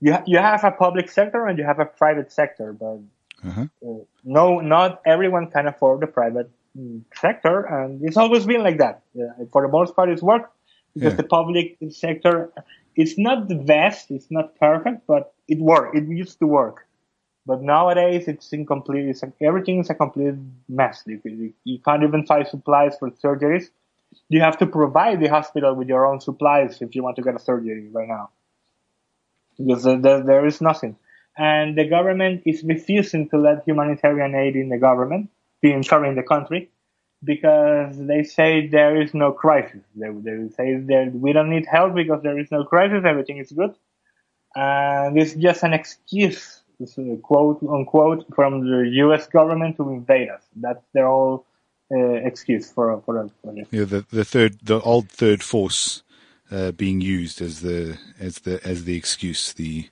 You ha- you have a public sector and you have a private sector, but uh-huh. uh, no, not everyone can afford the private mm, sector, and it's always been like that. Uh, for the most part, it's worked because yeah. the public sector, it's not the best, it's not perfect, but it worked. It used to work. But nowadays, it's incomplete. It's, everything is a complete mess. You, you can't even find supplies for surgeries. You have to provide the hospital with your own supplies if you want to get a surgery right now. Because there, is nothing. And the government is refusing to let humanitarian aid in the government, sorry, in the country because they say there is no crisis. They, they say that we don't need help because there is no crisis, everything is good. And it's just an excuse, quote unquote, from the U.S. government to invade us. That's their whole excuse for for, for. Yeah, the, the third, the old third force uh, being used as the as the as the excuse. The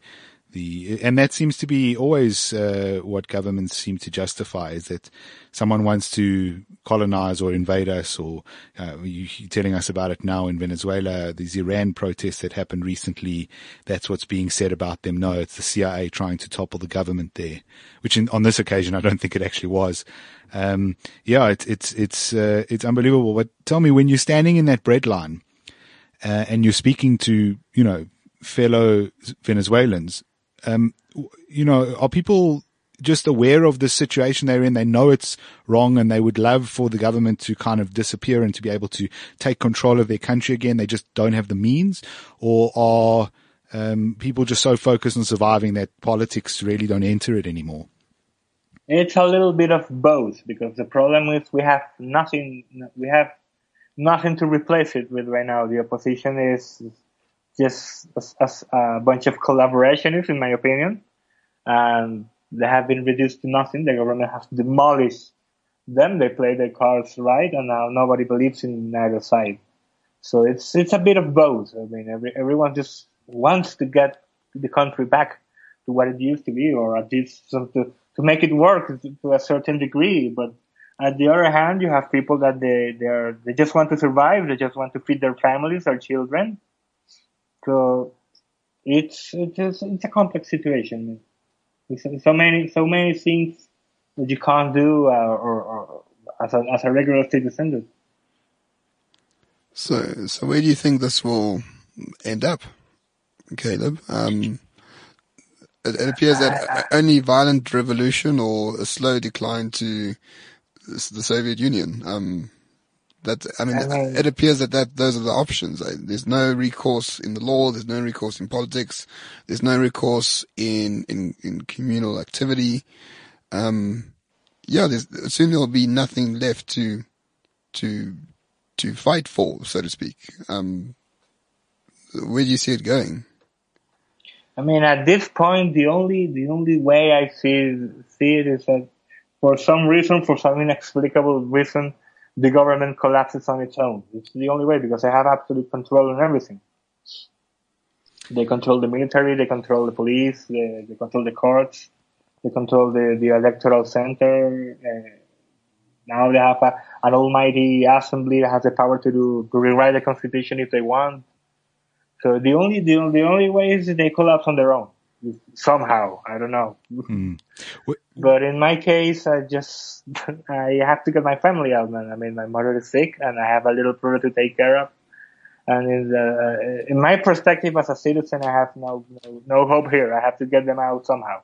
the and that seems to be always uh, what governments seem to justify is that someone wants to colonize or invade us or uh, you, telling us about it now in Venezuela these Iran protests that happened recently that's what's being said about them. No it's the CIA trying to topple the government there which in, on this occasion I don't think it actually was. Um, yeah it's it's it's uh, it's unbelievable. But tell me when you're standing in that bread line uh, and you're speaking to you know fellow Venezuelans um, you know, are people just aware of the situation they're in? They know it's wrong and they would love for the government to kind of disappear and to be able to take control of their country again. They just don't have the means or are, um, people just so focused on surviving that politics really don't enter it anymore? It's a little bit of both because the problem is we have nothing, we have nothing to replace it with right now. The opposition is just as, a bunch of collaborationists, in my opinion. And they have been reduced to nothing. The government has demolished them. They play their cards right, and now nobody believes in either side. So it's it's a bit of both. I mean, every, everyone just wants to get the country back to what it used to be, or at least to to make it work to a certain degree. But at the other hand, you have people that they they are they just want to survive. They just want to feed their families, their children, so it's it's it's a complex situation. So many so many things that you can't do, uh, or, or, as a as a regular citizen. So so where do you think this will end up, Kaleb? Um, it, it appears that only violent revolution or a slow decline to the Soviet Union. Um, that I mean, it appears that, that those are the options. There's no recourse in the law. There's no recourse in politics. There's no recourse in in, in communal activity. Um, yeah, there's soon there'll be nothing left to to to fight for, so to speak. Um, where do you see it going? I mean, at this point, the only the only way I see see it is that for some reason, for some inexplicable reason, the government collapses on its own. It's the only way because they have absolute control on everything. They control the military, they control the police, they, they control the courts, they control the, the electoral center. Uh, now they have a, an almighty assembly that has the power to do, to rewrite the constitution if they want. So the only, the, the only way is they collapse on their own somehow. I don't know. Mm. But in my case, I just (laughs) I have to get my family out, man. I mean, my mother is sick, and I have a little brother to take care of. And in, the, in my perspective as a citizen, I have no, no, no hope here. I have to get them out somehow.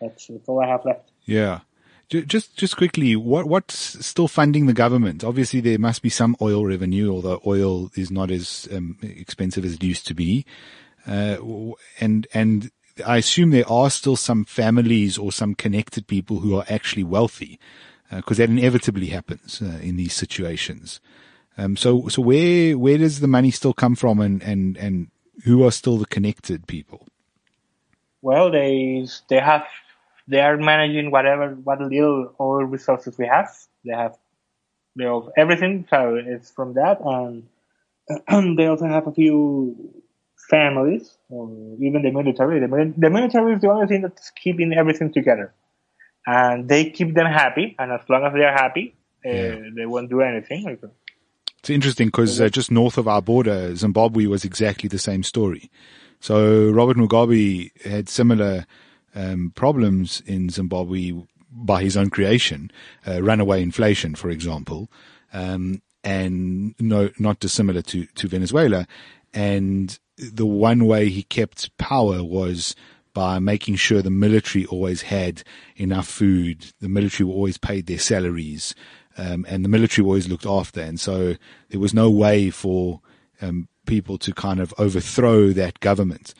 That's, that's all I have left. Yeah. Just, just quickly, what, what's still funding the government? Obviously, there must be some oil revenue, although oil is not as um, expensive as it used to be. Uh, and, and I assume there are still some families or some connected people who are actually wealthy, because uh, that inevitably happens uh, in these situations. Um, so, so where where does the money still come from, and and and who are still the connected people? Well, they they have they are managing whatever what little oil resources we have. They have they also, everything. So it's from that, and (clears throat) they also have a few families, or even the military. The, the military is the only thing that's keeping everything together, and they keep them happy. And as long as they are happy, uh, Yeah. they won't do anything. It's interesting because uh, just north of our border, Zimbabwe was exactly the same story. So Robert Mugabe had similar um, problems in Zimbabwe by his own creation, uh, runaway inflation, for example, um, and no, not dissimilar to, to Venezuela. And the one way he kept power was by making sure the military always had enough food. The military always paid their salaries, um, and the military always looked after. And so there was no way for um, people to kind of overthrow that government.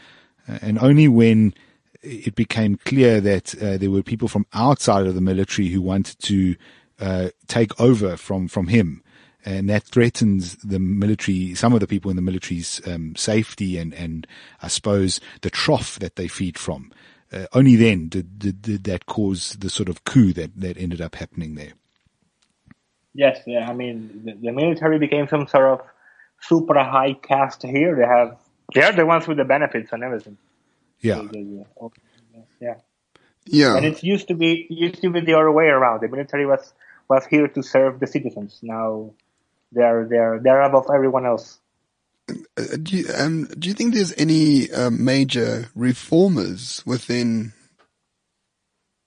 Uh, and only when it became clear that uh, there were people from outside of the military who wanted to uh, take over from from him, and that threatens the military, some of the people in the military's um, safety and and I suppose the trough that they feed from. Uh, only then did, did, did that cause the sort of coup that that ended up happening there. Yes, yeah. I mean, the, the military became some sort of super high caste here. They have, they're the ones with the benefits and everything. Yeah, They- they- yeah. Yeah. And it used to be used to be the other way around. The military was was here to serve the citizens. Now they're they're they're above everyone else. Uh, do you, um, do you think there's any um, major reformers within?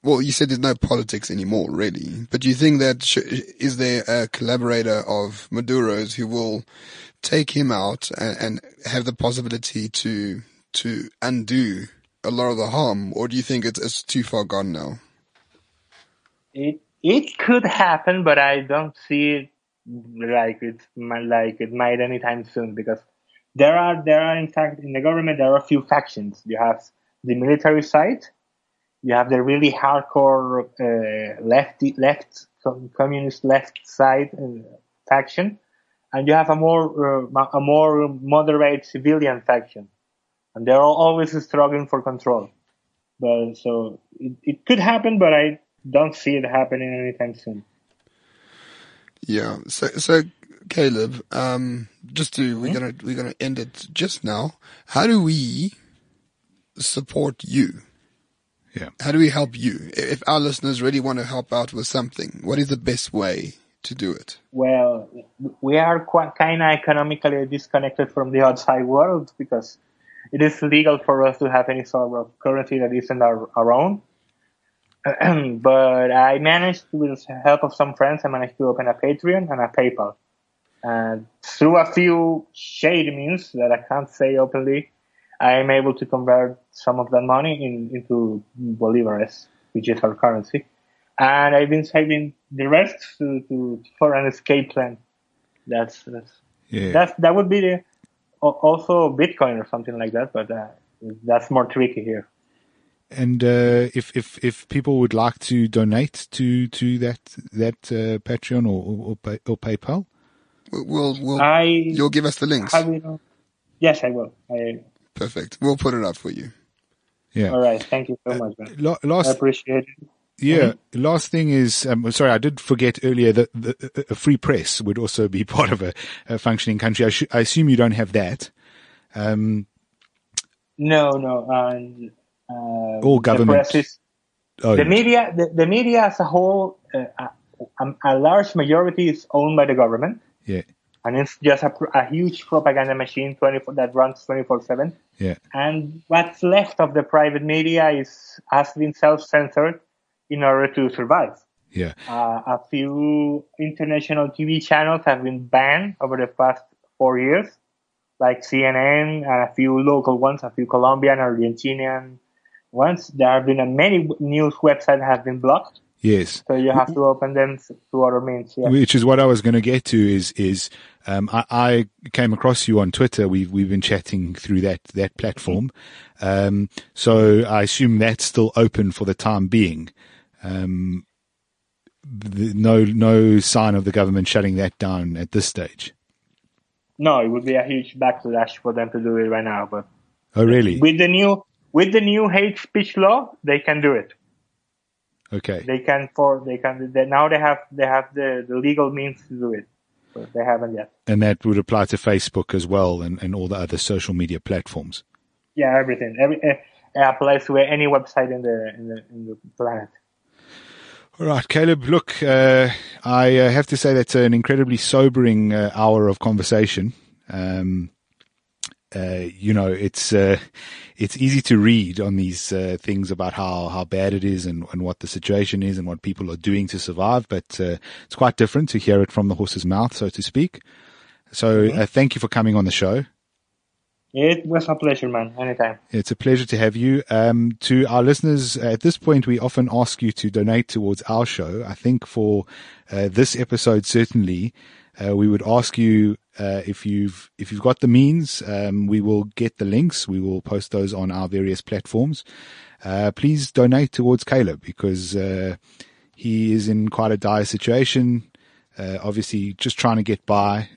Well, you said there's no politics anymore, really. But do you think that sh- is there a collaborator of Maduro's who will take him out and, and have the possibility to to undo a lot of the harm, or do you think it's, it's too far gone now? It it could happen, but I don't see it like it like it might anytime soon because there are there are in fact in the government there are a few factions. You have the military side, you have the really hardcore uh, left left communist left side uh, faction, and you have a more uh, a more moderate civilian faction, and they're always struggling for control. But so it, it could happen, but I don't see it happening anytime soon. Yeah. So, so Kaleb, um, just to, we're going to, we're going to end it just now. How do we support you? yeah. How do we help you? If our listeners really want to help out with something, what is the best way to do it? Well, we are quite kind of economically disconnected from the outside world because it is legal for us to have any sort of currency that isn't our, our own. (clears throat) but I managed, with the help of some friends, I managed to open a Patreon and a PayPal. And through a few shady means that I can't say openly, I am able to convert some of that money in, into bolivares, which is our currency. And I've been saving the rest to, to for an escape plan. That's that's Yeah. that's that would be the also Bitcoin or something like that, but uh, that's more tricky here. And uh, if if if people would like to donate to to that that uh, Patreon or or, or, pay, or PayPal, We'll, we'll, we'll I you'll give us the links. I will. Yes, I will. I, Perfect. We'll put it up for you. yeah. all right. Thank you so much, man. La- I last appreciate it. Yeah. Last thing is, um, sorry, I did forget earlier that the, a free press would also be (laughs) part of a, a functioning country. I, sh- I assume you don't have that. Um, No, no. And uh, All the government. is- oh, the media, the, the media as a whole, uh, a, a large majority is owned by the government, yeah, and it's just a, a huge propaganda machine 24 that runs 24 seven. yeah, And what's left of the private media is has been self-censored in order to survive. yeah, Uh, a few international TV channels have been banned over the past four years, like CNN and a few local ones, a few Colombian, Argentinian ones. There have been a many news websites have been blocked, yes. so you have to open them to other means. Yeah. Which is what I was going to get to is, is, um, I, I came across you on Twitter. We've, we've been chatting through that, that platform. Um, so I assume that's still open for the time being. Um, the, no, no sign of the government shutting that down at this stage. No, it would be a huge backlash for them to do it right now, but Oh, really? with the new with the new hate speech law, they can do it. Okay. They can for they can they, now they have they have the, the legal means to do it, but they haven't yet. And that would apply to Facebook as well and, and all the other social media platforms. Yeah, everything. Every uh, applies to any website in the in the in the planet. All right, Kaleb. Look, uh, I uh, have to say that's an incredibly sobering uh, hour of conversation. Um, uh, you know, it's uh, it's easy to read on these uh, things about how, how bad it is and, and what the situation is and what people are doing to survive, but it's quite different to hear it from the horse's mouth, so to speak. So, thank you for coming on the show. It was a pleasure, man. Anytime. It's a pleasure to have you. Um, to our listeners, at this point, we often ask you to donate towards our show. I think for uh, this episode, certainly, uh, we would ask you uh, if you've if you've got the means. Um, we will get the links. We will post those on our various platforms. Uh, please donate towards Kaleb because uh, he is in quite a dire situation. Uh, obviously, just trying to get by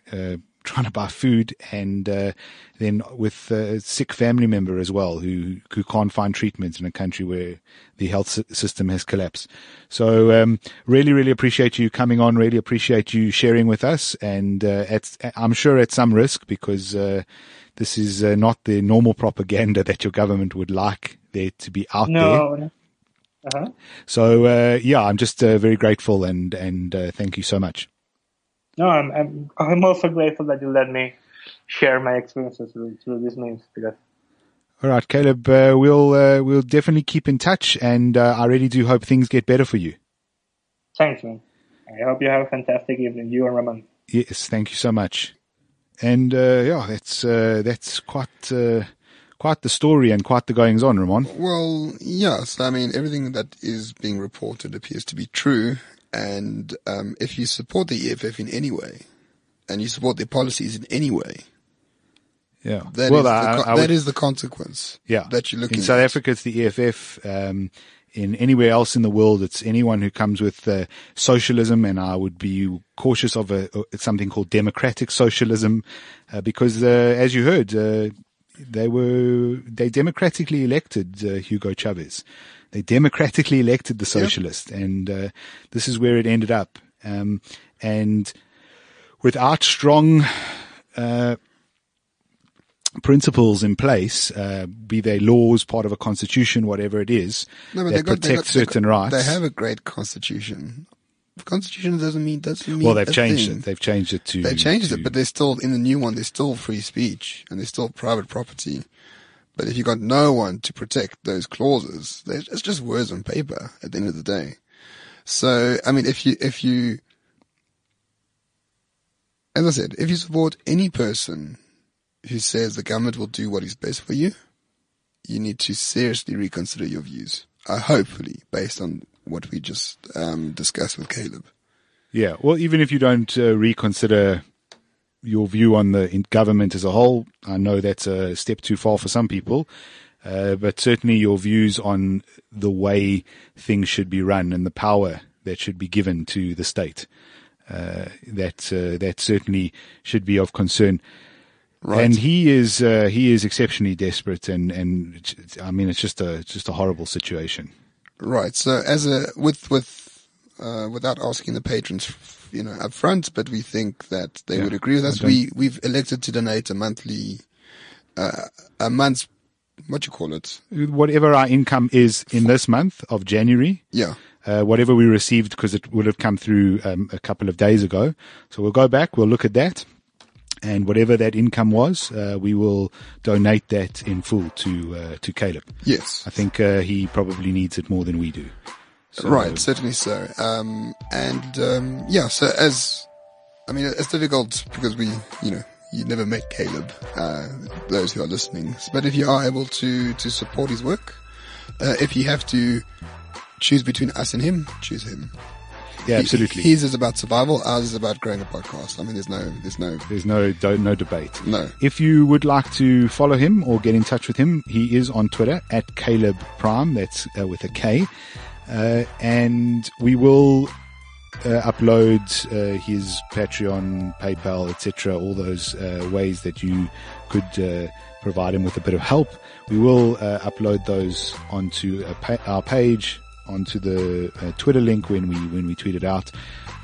trying to buy food and uh, then with a sick family member as well who who can't find treatment in a country where the health system has collapsed. So um, really, really appreciate you coming on. Really appreciate you sharing with us, and uh, at, I'm sure at some risk because uh, this is uh, not the normal propaganda (laughs) that your government would like there to be out no. there. Uh-huh. So uh, yeah, I'm just uh, very grateful and and thank you so much no, I'm, I'm, I'm also grateful that you let me share my experiences through, through this means because. All right, Kaleb, uh, we'll, uh, we'll definitely keep in touch and, uh, I really do hope things get better for you. Thanks, man. I hope you have a fantastic evening, you and Roman. Yes, thank you so much. And, uh, yeah, that's, uh, that's quite, uh, quite the story and quite the goings on, Roman. Well, yes. I mean, everything that is being reported appears to be true. And um, if you support the EFF in any way, and you support their policies in any way, yeah, that, well, is, I, the, would, that is the consequence. Yeah, that you're looking. In South at. Africa, it's the EFF. Um, in anywhere else in the world, it's anyone who comes with uh, socialism, and I would be cautious of a, something called democratic socialism, uh, because uh, as you heard, uh, they were they democratically elected uh, Hugo Chavez. They democratically elected the socialist, yep. and uh, this is where it ended up. Um, and without strong uh, principles in place, uh, be they laws, part of a constitution, whatever it is, no, that got, protect got, certain got, rights. They have a great constitution. The constitution doesn't mean doesn't mean. Well, they've changed thing. it. They've changed it to. They've changed to, it, but they're still in the new one. There's still free speech and there's still private property. But if you've got no one to protect those clauses, it's just words on paper at the end of the day. So, I mean, if you, if you, as I said, if you support any person who says the government will do what is best for you, you need to seriously reconsider your views. Uh, hopefully, based on what we just um, discussed with Kaleb. Yeah. Well, even if you don't uh, reconsider your view on the government as a whole. I know that's a step too far for some people, uh, but certainly your views on the way things should be run and the power that should be given to the state. Uh, that uh, that certainly should be of concern. Right. And he is uh, he is exceptionally desperate, and and I mean it's just a just a horrible situation. Right. So as a with with uh, without asking the patrons you know, upfront, but we think that they yeah, would agree with us. We, we've elected to donate a monthly, uh, a month's, what you call it? Whatever our income is in this month of January. Yeah. Uh, whatever we received because it would have come through um, a couple of days ago. So we'll go back, we'll look at that, and whatever that income was, uh, we will donate that in full to uh, to Kaleb. Yes, I think uh, he probably needs it more than we do. So, right, certainly so. Um, and um, yeah, so as I mean, it's difficult because we, you know, you never met Kaleb. Uh, those who are listening, but if you are able to to support his work, uh, if you have to choose between us and him, choose him. Yeah, absolutely. His is about survival. Ours is about growing a podcast. I mean, there's no, there's no, there's no, no debate. No. If you would like to follow him or get in touch with him, he is on Twitter at Kaleb Prime. That's uh, with a K. Uh, and we will uh, upload uh, his Patreon, PayPal, etc. All those uh, ways that you could uh, provide him with a bit of help. We will uh, upload those onto pa- our page onto the Twitter link when we when we tweet it out.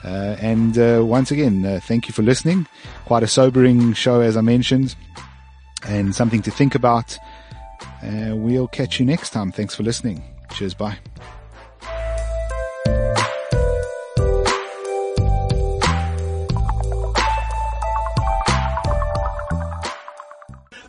And once again, thank you for listening. Quite a sobering show, as I mentioned, and something to think about. We'll catch you next time. Thanks for listening. Cheers. Bye.